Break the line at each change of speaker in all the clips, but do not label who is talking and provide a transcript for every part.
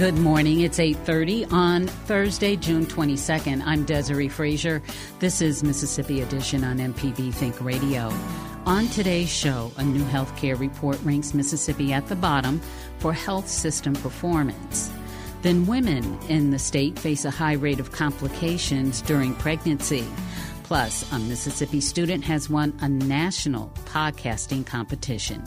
Good morning. It's 8:30 on Thursday, June 22nd. I'm Desiree Frazier. This is Mississippi Edition on MPB Think Radio. On today's show, a new healthcare report ranks Mississippi at the bottom for health system performance. Then women in the state face a high rate of complications during pregnancy. Plus, a Mississippi student has won a national podcasting competition.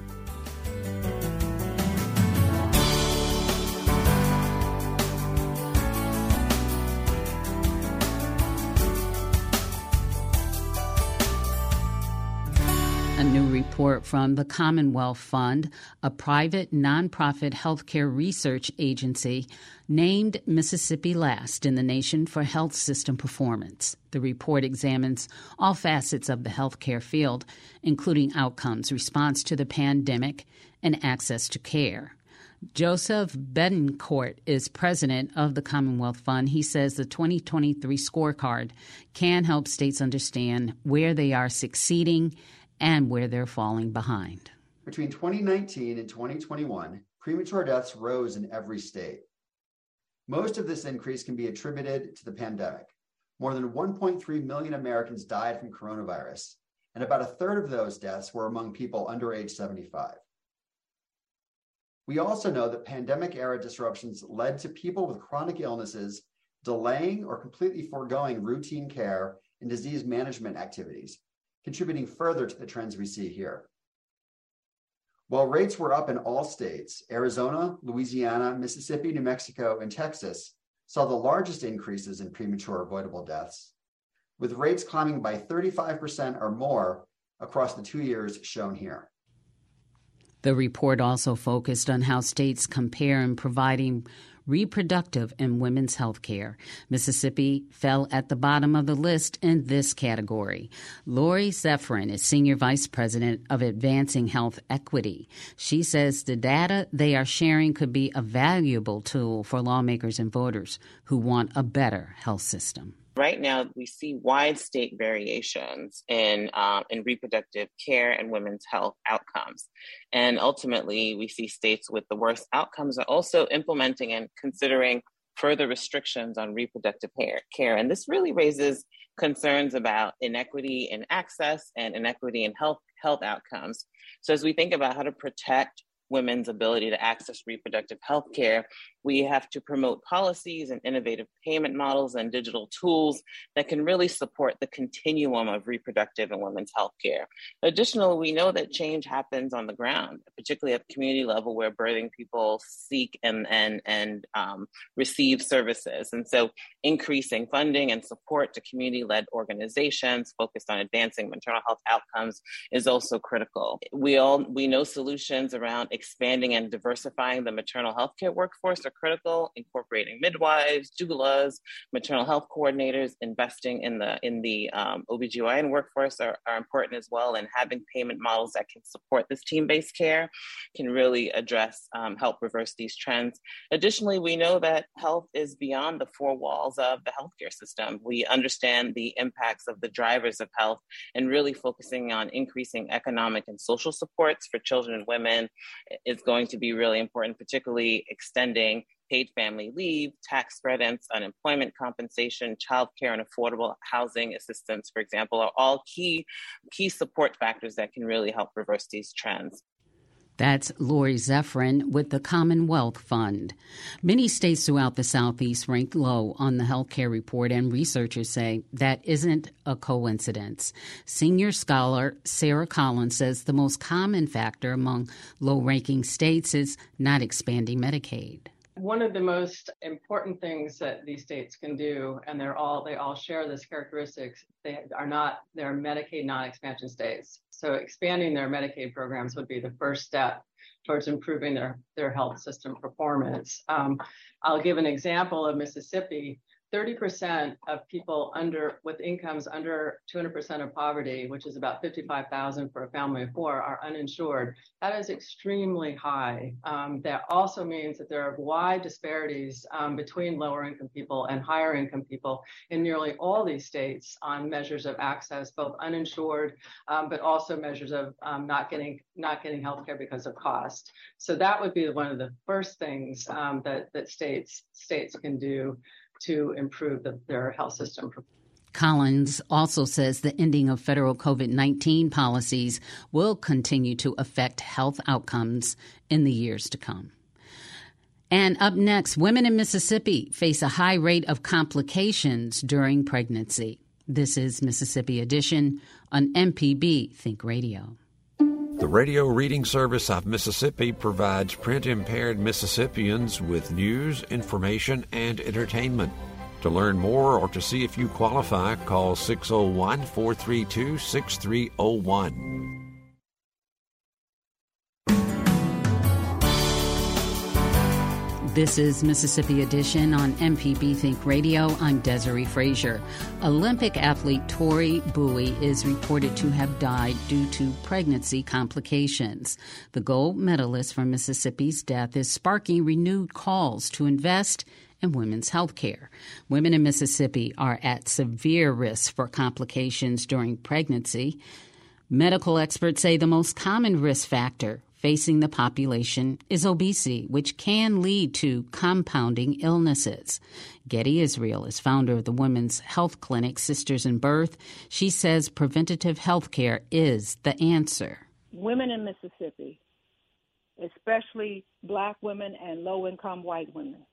Report from the Commonwealth Fund, a private nonprofit healthcare research agency, named Mississippi last in the nation for health system performance. The report examines all facets of the healthcare field, including outcomes, response to the pandemic, and access to care. Joseph Betancourt is president of the Commonwealth Fund. He says the 2023 scorecard can help states understand where they are succeeding and where they're falling behind.
Between 2019 and 2021, premature deaths rose in every state. Most of this increase can be attributed to the pandemic. More than 1.3 million Americans died from coronavirus, and about a third of those deaths were among people under age 75. We also know that pandemic era disruptions led to people with chronic illnesses delaying or completely foregoing routine care and disease management activities, contributing further to the trends we see here. While rates were up in all states, Arizona, Louisiana, Mississippi, New Mexico, and Texas saw the largest increases in premature avoidable deaths, with rates climbing by 35% or more across the two years shown here.
The report also focused on how states compare in providing reproductive and women's health care. Mississippi fell at the bottom of the list in this category. Lori Zephyrin is Senior Vice President of Advancing Health Equity. She says the data they are sharing could be a valuable tool for lawmakers and voters who want a better health system.
Right now, we see wide state variations in, uh, in reproductive care and women's health outcomes. And ultimately, we see states with the worst outcomes are also implementing and considering further restrictions on reproductive care. And this really raises concerns about inequity in access and inequity in health, health outcomes. So, as we think about how to protect women's ability to access reproductive health care, we have to promote policies and innovative payment models and digital tools that can really support the continuum of reproductive and women's health care. Additionally, we know that change happens on the ground, particularly at the community level where birthing people seek and, and, and um, receive services. And so increasing funding and support to community led organizations focused on advancing maternal health outcomes is also critical. We all we know solutions around expanding and diversifying the maternal health care workforce are critical, incorporating midwives, doulas, maternal health coordinators, investing in the in the um, OBGYN workforce are, are important as well, and having payment models that can support this team-based care can really address, um, help reverse these trends. Additionally, we know that health is beyond the four walls of the healthcare system. We understand the impacts of the drivers of health and really focusing on increasing economic and social supports for children and women is going to be really important, particularly extending paid family leave, tax credits, unemployment compensation, childcare, and affordable housing assistance, for example, are all key key support factors that can really help reverse these trends.
That's Lori Zephyrin with the Commonwealth Fund. Many states throughout the Southeast ranked low on the healthcare report, and researchers say that isn't a coincidence. Senior scholar Sara Collins says the most common factor among low ranking states is not expanding Medicaid
one of the most important things that these states can do, and they're all they all share this characteristics. They are not they're Medicaid non-expansion states. So expanding their Medicaid programs would be the first step towards improving their their health system performance. Um, I'll give an example of Mississippi. 30% of people under with incomes under 200% of poverty, which is about 55,000 for a family of four, are uninsured. That is extremely high. Um, that also means that there are wide disparities um, between lower income people and higher income people in nearly all these states on measures of access, both uninsured, um, but also measures of um, not getting not getting health care because of cost. So that would be one of the first things um, that that states states can do to improve the, their health system.
Collins also says the ending of federal COVID 19 policies will continue to affect health outcomes in the years to come. And up next, women in Mississippi face a high rate of complications during pregnancy. This is Mississippi Edition on MPB Think Radio.
The radio reading service of Mississippi provides print impaired Mississippians with news, information, and entertainment. To learn more or to see if you qualify, call 601 432 6301.
This is Mississippi Edition on MPB Think Radio. I'm Desiree Frazier. Olympic athlete Tori Bowie is reported to have died due to pregnancy complications. The gold medalist from Mississippi's death is sparking renewed calls to invest in women's health care. Women in Mississippi are at severe risk for complications during pregnancy. Medical experts say the most common risk factor facing the population is obesity, which can lead to compounding illnesses. Getty Israel is founder of the women's health clinic Sisters in Birth. She says preventative health care is the answer.
Women in Mississippi, especially black women and low income white women,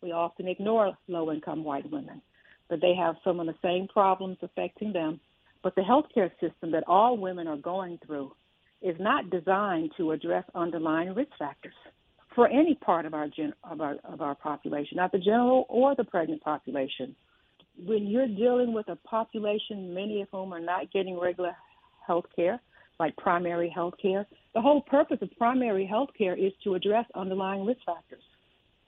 we often ignore low income white women, but they have some of the same problems affecting them. But the healthcare system that all women are going through is not designed to address underlying risk factors for any part of our gen- of our of our population, not the general or the pregnant population. When you're dealing with a population, many of whom are not getting regular health care, like primary health care, the whole purpose of primary health care is to address underlying risk factors.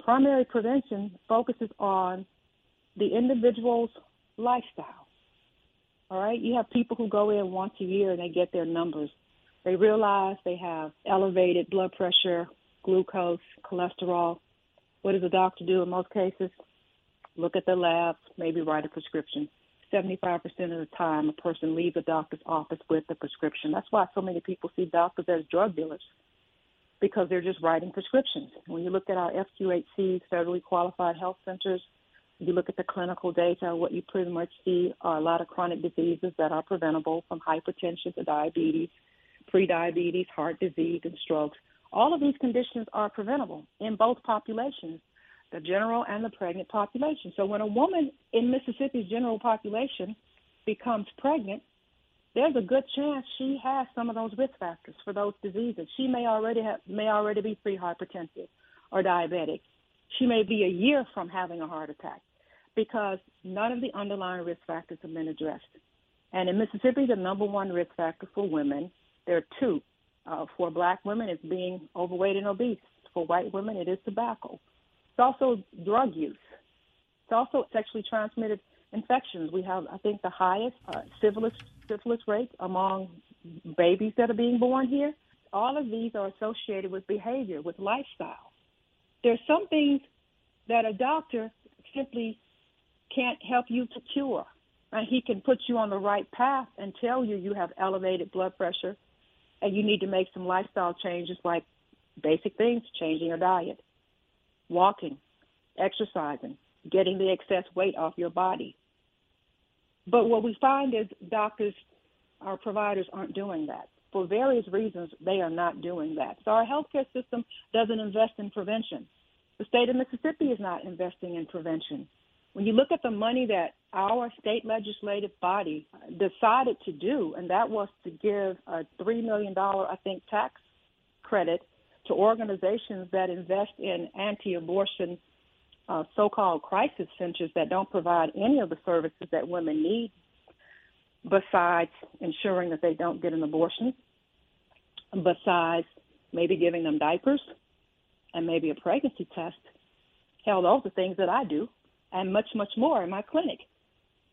Primary prevention focuses on the individual's lifestyle. All right, you have people who go in once a year and they get their numbers they realize they have elevated blood pressure, glucose, cholesterol. What does a doctor do in most cases? Look at the labs, maybe write a prescription. 75% of the time, a person leaves a doctor's office with a prescription. That's why so many people see doctors as drug dealers because they're just writing prescriptions. When you look at our FQHCs, federally qualified health centers, you look at the clinical data, what you pretty much see are a lot of chronic diseases that are preventable from hypertension to diabetes, prediabetes, heart disease, and strokes. All of these conditions are preventable in both populations, the general and the pregnant population. So when a woman in Mississippi's general population becomes pregnant, there's a good chance she has some of those risk factors for those diseases. She may already have may already be pre-hypertensive or diabetic. She may be a year from having a heart attack because none of the underlying risk factors have been addressed. And in Mississippi, the number one risk factor for women there are two. Uh, for black women, it's being overweight and obese. For white women, it is tobacco. It's also drug use. It's also sexually transmitted infections. We have, I think, the highest uh, syphilis syphilis rate among babies that are being born here. All of these are associated with behavior, with lifestyle. There's some things that a doctor simply can't help you to cure. He can put you on the right path and tell you you have elevated blood pressure and you need to make some lifestyle changes like basic things, changing your diet. walking, exercising, getting the excess weight off your body. But what we find is doctors, our providers aren't doing that. For various reasons, they are not doing that. So our healthcare system doesn't invest in prevention. The state of Mississippi is not investing in prevention. When you look at the money that our state legislative body decided to do, and that was to give a $3 million, I think, tax credit to organizations that invest in anti abortion uh, so called crisis centers that don't provide any of the services that women need besides ensuring that they don't get an abortion, besides maybe giving them diapers and maybe a pregnancy test. Hell, those are things that I do and much, much more in my clinic.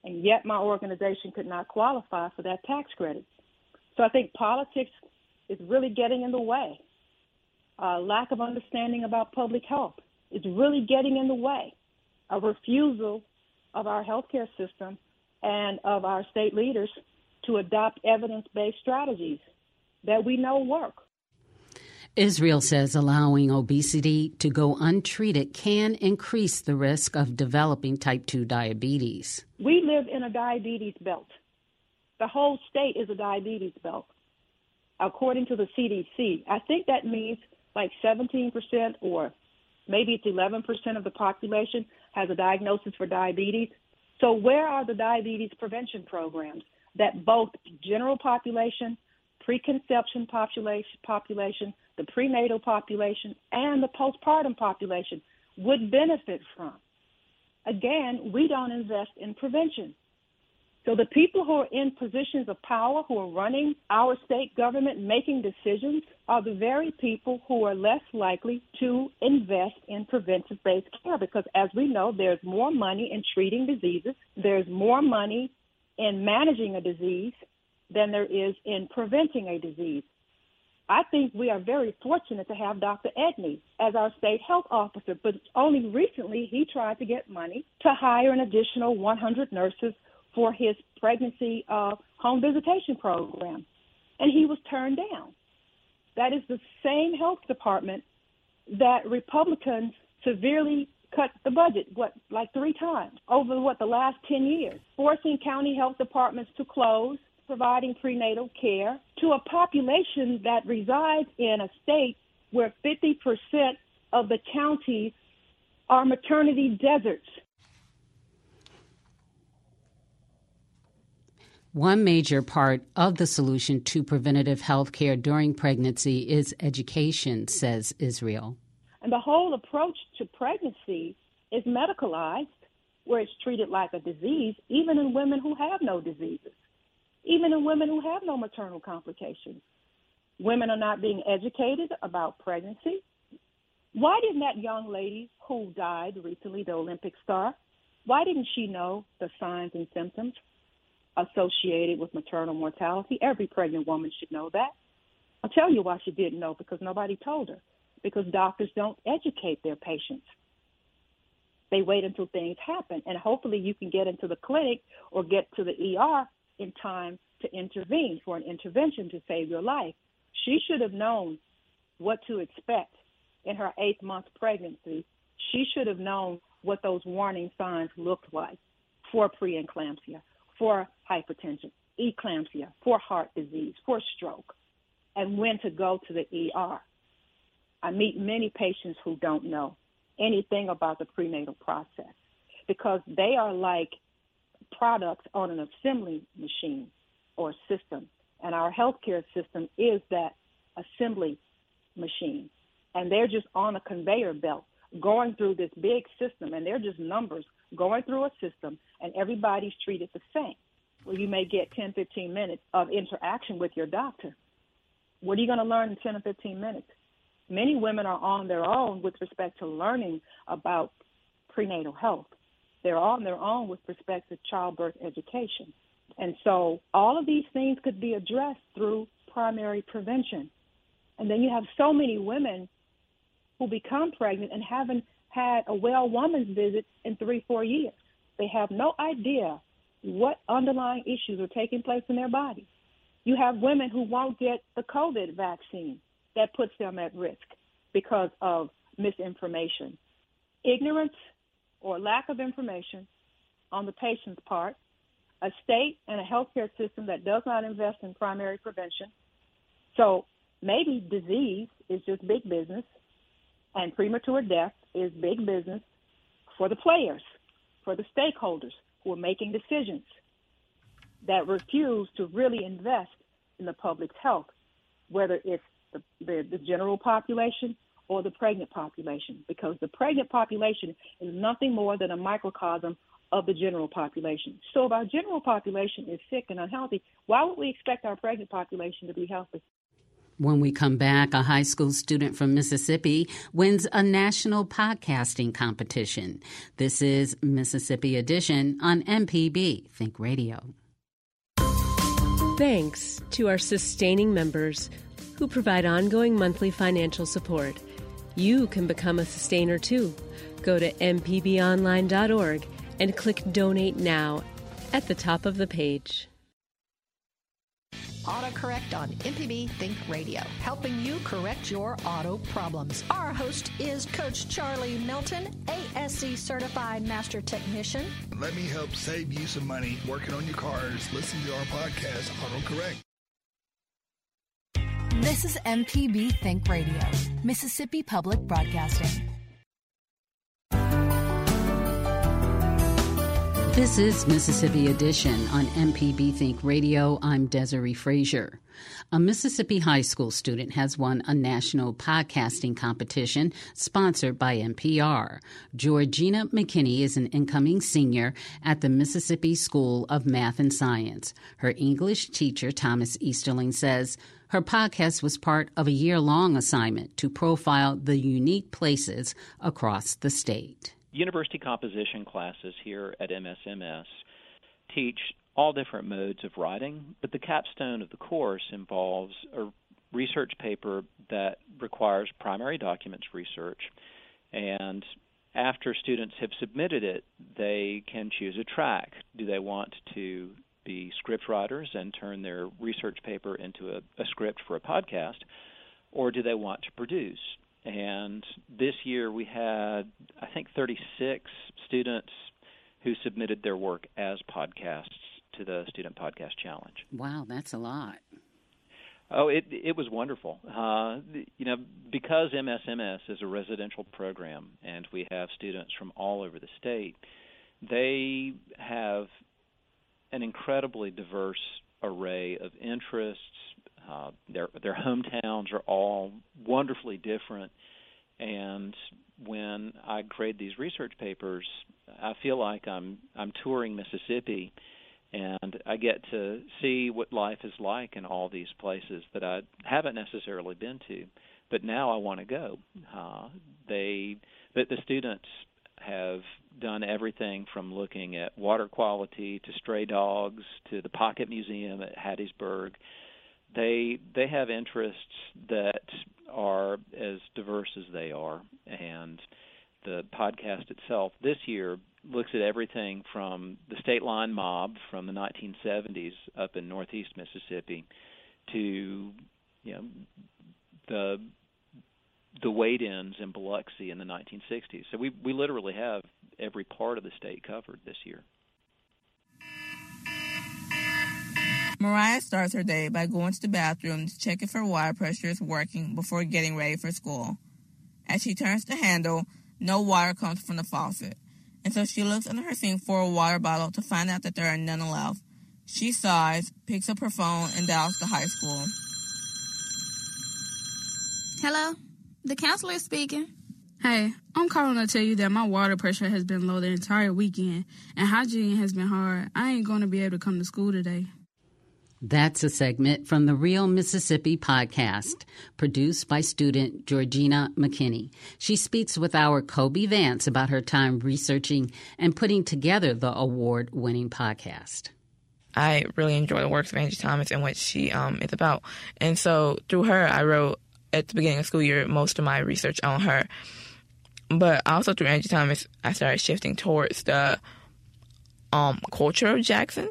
And yet my organization could not qualify for that tax credit. So I think politics is really getting in the way. Uh, lack of understanding about public health is really getting in the way. A refusal of our healthcare system and of our state leaders to adopt evidence based strategies that we know work.
Israel says allowing obesity to go untreated can increase the risk of developing type 2 diabetes.
We live in a diabetes belt. The whole state is a diabetes belt, according to the CDC. I think that means like 17% or maybe it's 11% of the population has a diagnosis for diabetes. So, where are the diabetes prevention programs that both general population, preconception population, population the prenatal population, and the postpartum population would benefit from. Again, we don't invest in prevention. So the people who are in positions of power, who are running our state government, making decisions, are the very people who are less likely to invest in preventive based care because, as we know, there's more money in treating diseases, there's more money in managing a disease than there is in preventing a disease. I think we are very fortunate to have Dr. Edney as our state health officer, but only recently he tried to get money to hire an additional 100 nurses for his pregnancy uh, home visitation program, and he was turned down. That is the same health department that Republicans severely cut the budget, what, like three times over what the last 10 years, forcing county health departments to close, providing prenatal care to a population that resides in a state where 50% of the counties are maternity deserts.
One major part of the solution to preventative health care during pregnancy is education, says Israel.
And the whole approach to pregnancy is medicalized, where it's treated like a disease, even in women who have no diseases even in women who have no maternal complications. Women are not being educated about pregnancy. Why didn't that young lady who died recently, the Olympic star, why didn't she know the signs and symptoms associated with maternal mortality? Every pregnant woman should know that. I'll tell you why she didn't know because nobody told her. Because doctors don't educate their patients. They wait until things happen, and hopefully you can get into the clinic or get to the ER in time to intervene for an intervention to save your life. She should have known what to expect in her eighth month pregnancy. She should have known what those warning signs looked like for preeclampsia, for hypertension, eclampsia, for heart disease, for stroke, and when to go to the ER. I meet many patients who don't know anything about the prenatal process because they are like products on an assembly machine or system. And our healthcare system is that assembly machine. And they're just on a conveyor belt going through this big system, and they're just numbers going through a system, and everybody's treated the same. Well, you may get 10, 15 minutes of interaction with your doctor. What are you going to learn in 10 or 15 minutes? Many women are on their own with respect to learning about prenatal health they're on their own with respect to childbirth education. And so all of these things could be addressed through primary prevention. And then you have so many women who become pregnant and haven't had a well woman's visit in three, four years. They have no idea what underlying issues are taking place in their body. You have women who won't get the COVID vaccine that puts them at risk because of misinformation ignorance or lack of information on the patient's part, a state and a healthcare system that does not invest in primary prevention. So maybe disease is just big business and premature death is big business for the players, for the stakeholders who are making decisions that refuse to really invest in the public's health, whether it's the, the, the general population or the pregnant population, because the pregnant population is nothing more than a microcosm of the general population. So if our general population is sick and unhealthy, why would we expect our pregnant population to be healthy?
When we come back, a high school student from Mississippi wins a national podcasting competition. This is Mississippi Edition on MPB Think Radio.
Thanks to our sustaining members who provide ongoing monthly financial support. You can become a sustainer too. Go to mpbonline.org and click Donate Now at the top of the page.
AutoCorrect on MPB Think Radio, helping you correct your auto problems. Our host is Coach Charlie Milton, ASE certified master technician.
Let me help save you some money working on your cars. Listen to our podcast, AutoCorrect.
This is MPB Think Radio, Mississippi Public Broadcasting.
This is Mississippi Edition on MPB Think Radio. I'm Desiree Frazier. A Mississippi high school student has won a national podcasting competition sponsored by NPR. Georgina McKinney is an incoming senior at the Mississippi School of Math and Science. Her English teacher, Thomas Easterling, says her podcast was part of a year long assignment to profile the unique places across the state
university composition classes here at MSMS teach all different modes of writing, but the capstone of the course involves a research paper that requires primary documents research. And after students have submitted it, they can choose a track. Do they want to be script writers and turn their research paper into a, a script for a podcast, or do they want to produce? And this year we had, I think, 36 students who submitted their work as podcasts to the Student Podcast Challenge.
Wow, that's a lot.
Oh, it it was wonderful. Uh, you know, because MSMS is a residential program and we have students from all over the state, they have an incredibly diverse array of interests, uh, their their hometowns are all wonderfully different, and when I grade these research papers, I feel like I'm I'm touring Mississippi, and I get to see what life is like in all these places that I haven't necessarily been to, but now I want to go. Uh, they, the, the students have done everything from looking at water quality to stray dogs to the Pocket Museum at Hattiesburg they they have interests that are as diverse as they are and the podcast itself this year looks at everything from the state line mob from the 1970s up in northeast Mississippi to you know the the wade-ins in Biloxi in the 1960s. So we we literally have every part of the state covered this year.
Mariah starts her day by going to the bathroom to check if her water pressure is working before getting ready for school. As she turns the handle, no water comes from the faucet, and so she looks under her sink for a water bottle to find out that there are none left. She sighs, picks up her phone, and dials the high school.
Hello, the counselor is speaking.
Hey, I'm calling to tell you that my water pressure has been low the entire weekend, and hygiene has been hard. I ain't going to be able to come to school today.
That's a segment from the Real Mississippi podcast, produced by student Georgina McKinney. She speaks with our Kobee Vance about her time researching and putting together the award winning podcast.
I really enjoy the works of Angie Thomas and what she um, is about. And so through her, I wrote at the beginning of school year most of my research on her. But also through Angie Thomas, I started shifting towards the um, culture of Jackson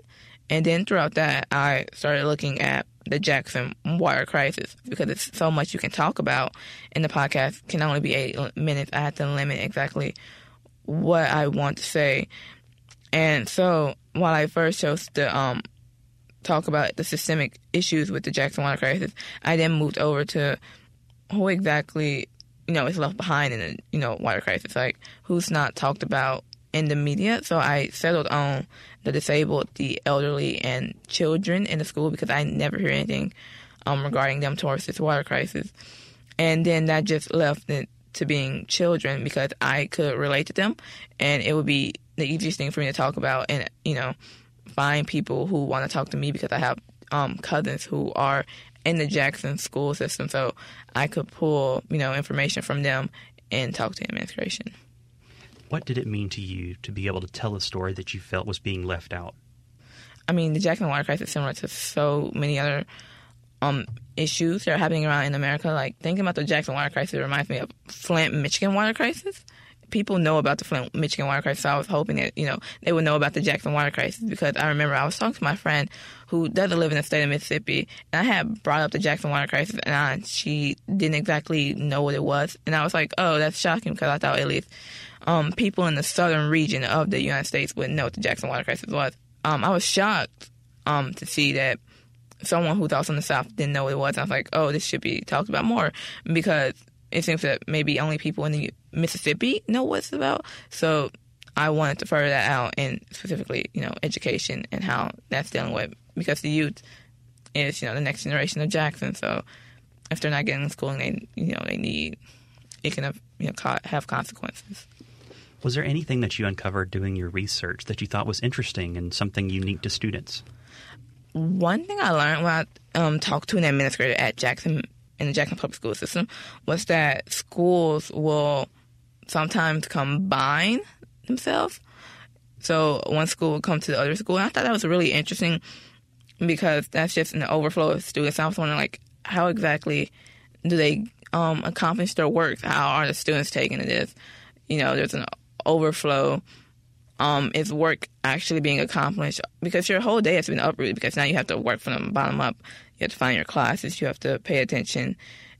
and then throughout that, I started looking at the Jackson water crisis because it's so much you can talk about, and the podcast can only be eight minutes. I had to limit exactly what I want to say. And so while I first chose to um, talk about the systemic issues with the Jackson water crisis, I then moved over to who exactly you know is left behind in the you know water crisis, like who's not talked about in the media. So I settled on the disabled, the elderly, and children in the school because I never hear anything um, regarding them towards this water crisis. And then that just left it to being children because I could relate to them, and it would be the easiest thing for me to talk about, and you know, find people who want to talk to me because I have um, cousins who are in the Jackson school system, so I could pull you know information from them and talk to administration.
What did it mean to you to be able to tell a story that you felt was being left out?
I mean, the Jackson water crisis is similar to so many other um, issues that are happening around in America. Like thinking about the Jackson water crisis reminds me of Flint, Michigan water crisis. People know about the Flint, Michigan water crisis. So I was hoping that you know they would know about the Jackson water crisis because I remember I was talking to my friend who doesn't live in the state of Mississippi, and I had brought up the Jackson water crisis, and I, she didn't exactly know what it was, and I was like, "Oh, that's shocking," because I thought at least um, people in the southern region of the United States would know what the Jackson water crisis was. Um, I was shocked um, to see that someone who thought from the South didn't know what it was. I was like, oh, this should be talked about more because it seems that maybe only people in the Mississippi know what it's about. So I wanted to further that out and specifically, you know, education and how that's dealing with because the youth is, you know, the next generation of Jackson. So if they're not getting the schooling they, you know, they need, it can have, you know, have consequences.
Was there anything that you uncovered doing your research that you thought was interesting and something unique to students?
One thing I learned when I um, talked to an administrator at Jackson in the Jackson Public School System was that schools will sometimes combine themselves. So one school will come to the other school. And I thought that was really interesting because that's just an overflow of students. I was wondering, like, how exactly do they um, accomplish their work? How are the students taking it? Is you know, there's an overflow um, is work actually being accomplished because your whole day has been uprooted because now you have to work from the bottom up. You have to find your classes, you have to pay attention.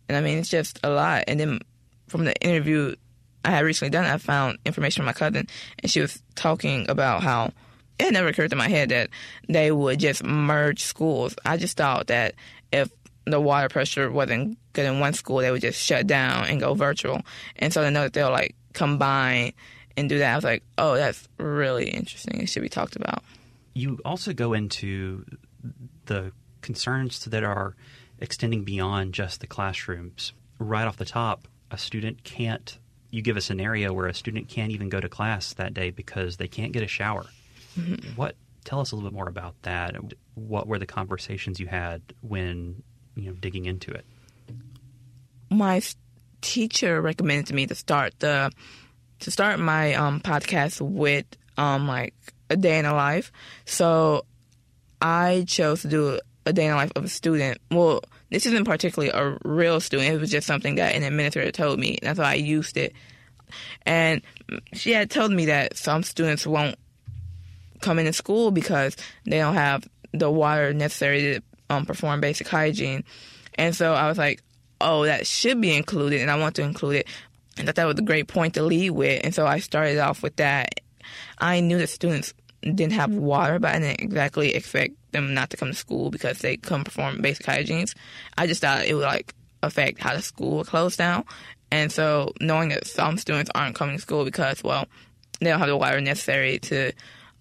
And I mean, it's just a lot. And then from the interview I had recently done, I found information from my cousin, and she was talking about how it never occurred to my head that they would just merge schools. I just thought that if the water pressure wasn't good in one school, they would just shut down and go virtual. And so to know that they'll like combine and do that. I was like, oh, that's really interesting. It should be talked about.
You also go into the concerns that are extending beyond just the classrooms. Right off the top, a student can't, you give a scenario where a student can't even go to class that day because they can't get a shower. Mm-hmm. What, tell us a little bit more about that. What were the conversations you had when, you know, digging into it?
My teacher recommended to me to start the to start my um, podcast with um, like a day in a life. So I chose to do a day in the life of a student. Well, this isn't particularly a real student. It was just something that an administrator told me. And that's why I used it. And she had told me that some students won't come into school because they don't have the water necessary to um, perform basic hygiene. And so I was like, oh, that should be included, and I want to include it. And that that was a great point to lead with. And so I started off with that. I knew that students didn't have water, but I didn't exactly expect them not to come to school because they couldn't perform basic hygienes. I just thought it would like affect how the school would close down. And so knowing that some students aren't coming to school because, well, they don't have the water necessary to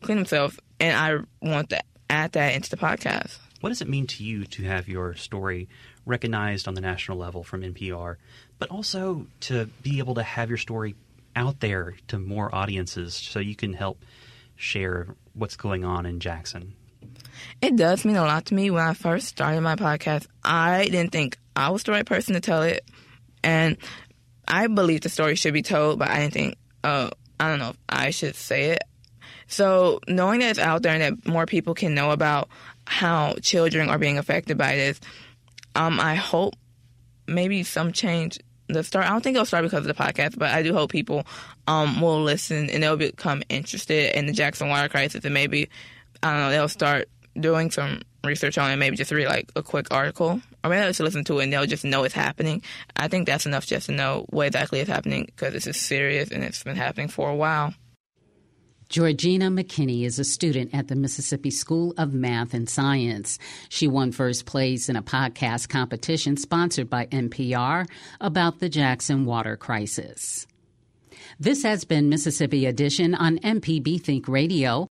clean themselves, and I want to add that into the podcast.
What does it mean to you to have your story recognized on the national level from NPR, but also to be able to have your story out there to more audiences so you can help share what's going on in Jackson?
It does mean a lot to me. When I first started my podcast, I didn't think I was the right person to tell it. And I believe the story should be told, but I didn't think, oh, I don't know if I should say it. So knowing that it's out there and that more people can know about how children are being affected by this, um, I hope maybe some change the start. I don't think it'll start because of the podcast, but I do hope people um, will listen and they'll become interested in the Jackson water crisis and maybe I don't know they'll start doing some research on it. Maybe just read like a quick article or maybe just listen to it and they'll just know it's happening. I think that's enough just to know what exactly is happening because this is serious and it's been happening for a while.
Georgina McKinney is a student at the Mississippi School of Math and Science. She won first place in a podcast competition sponsored by NPR about the Jackson water crisis. This has been Mississippi Edition on MPB Think Radio.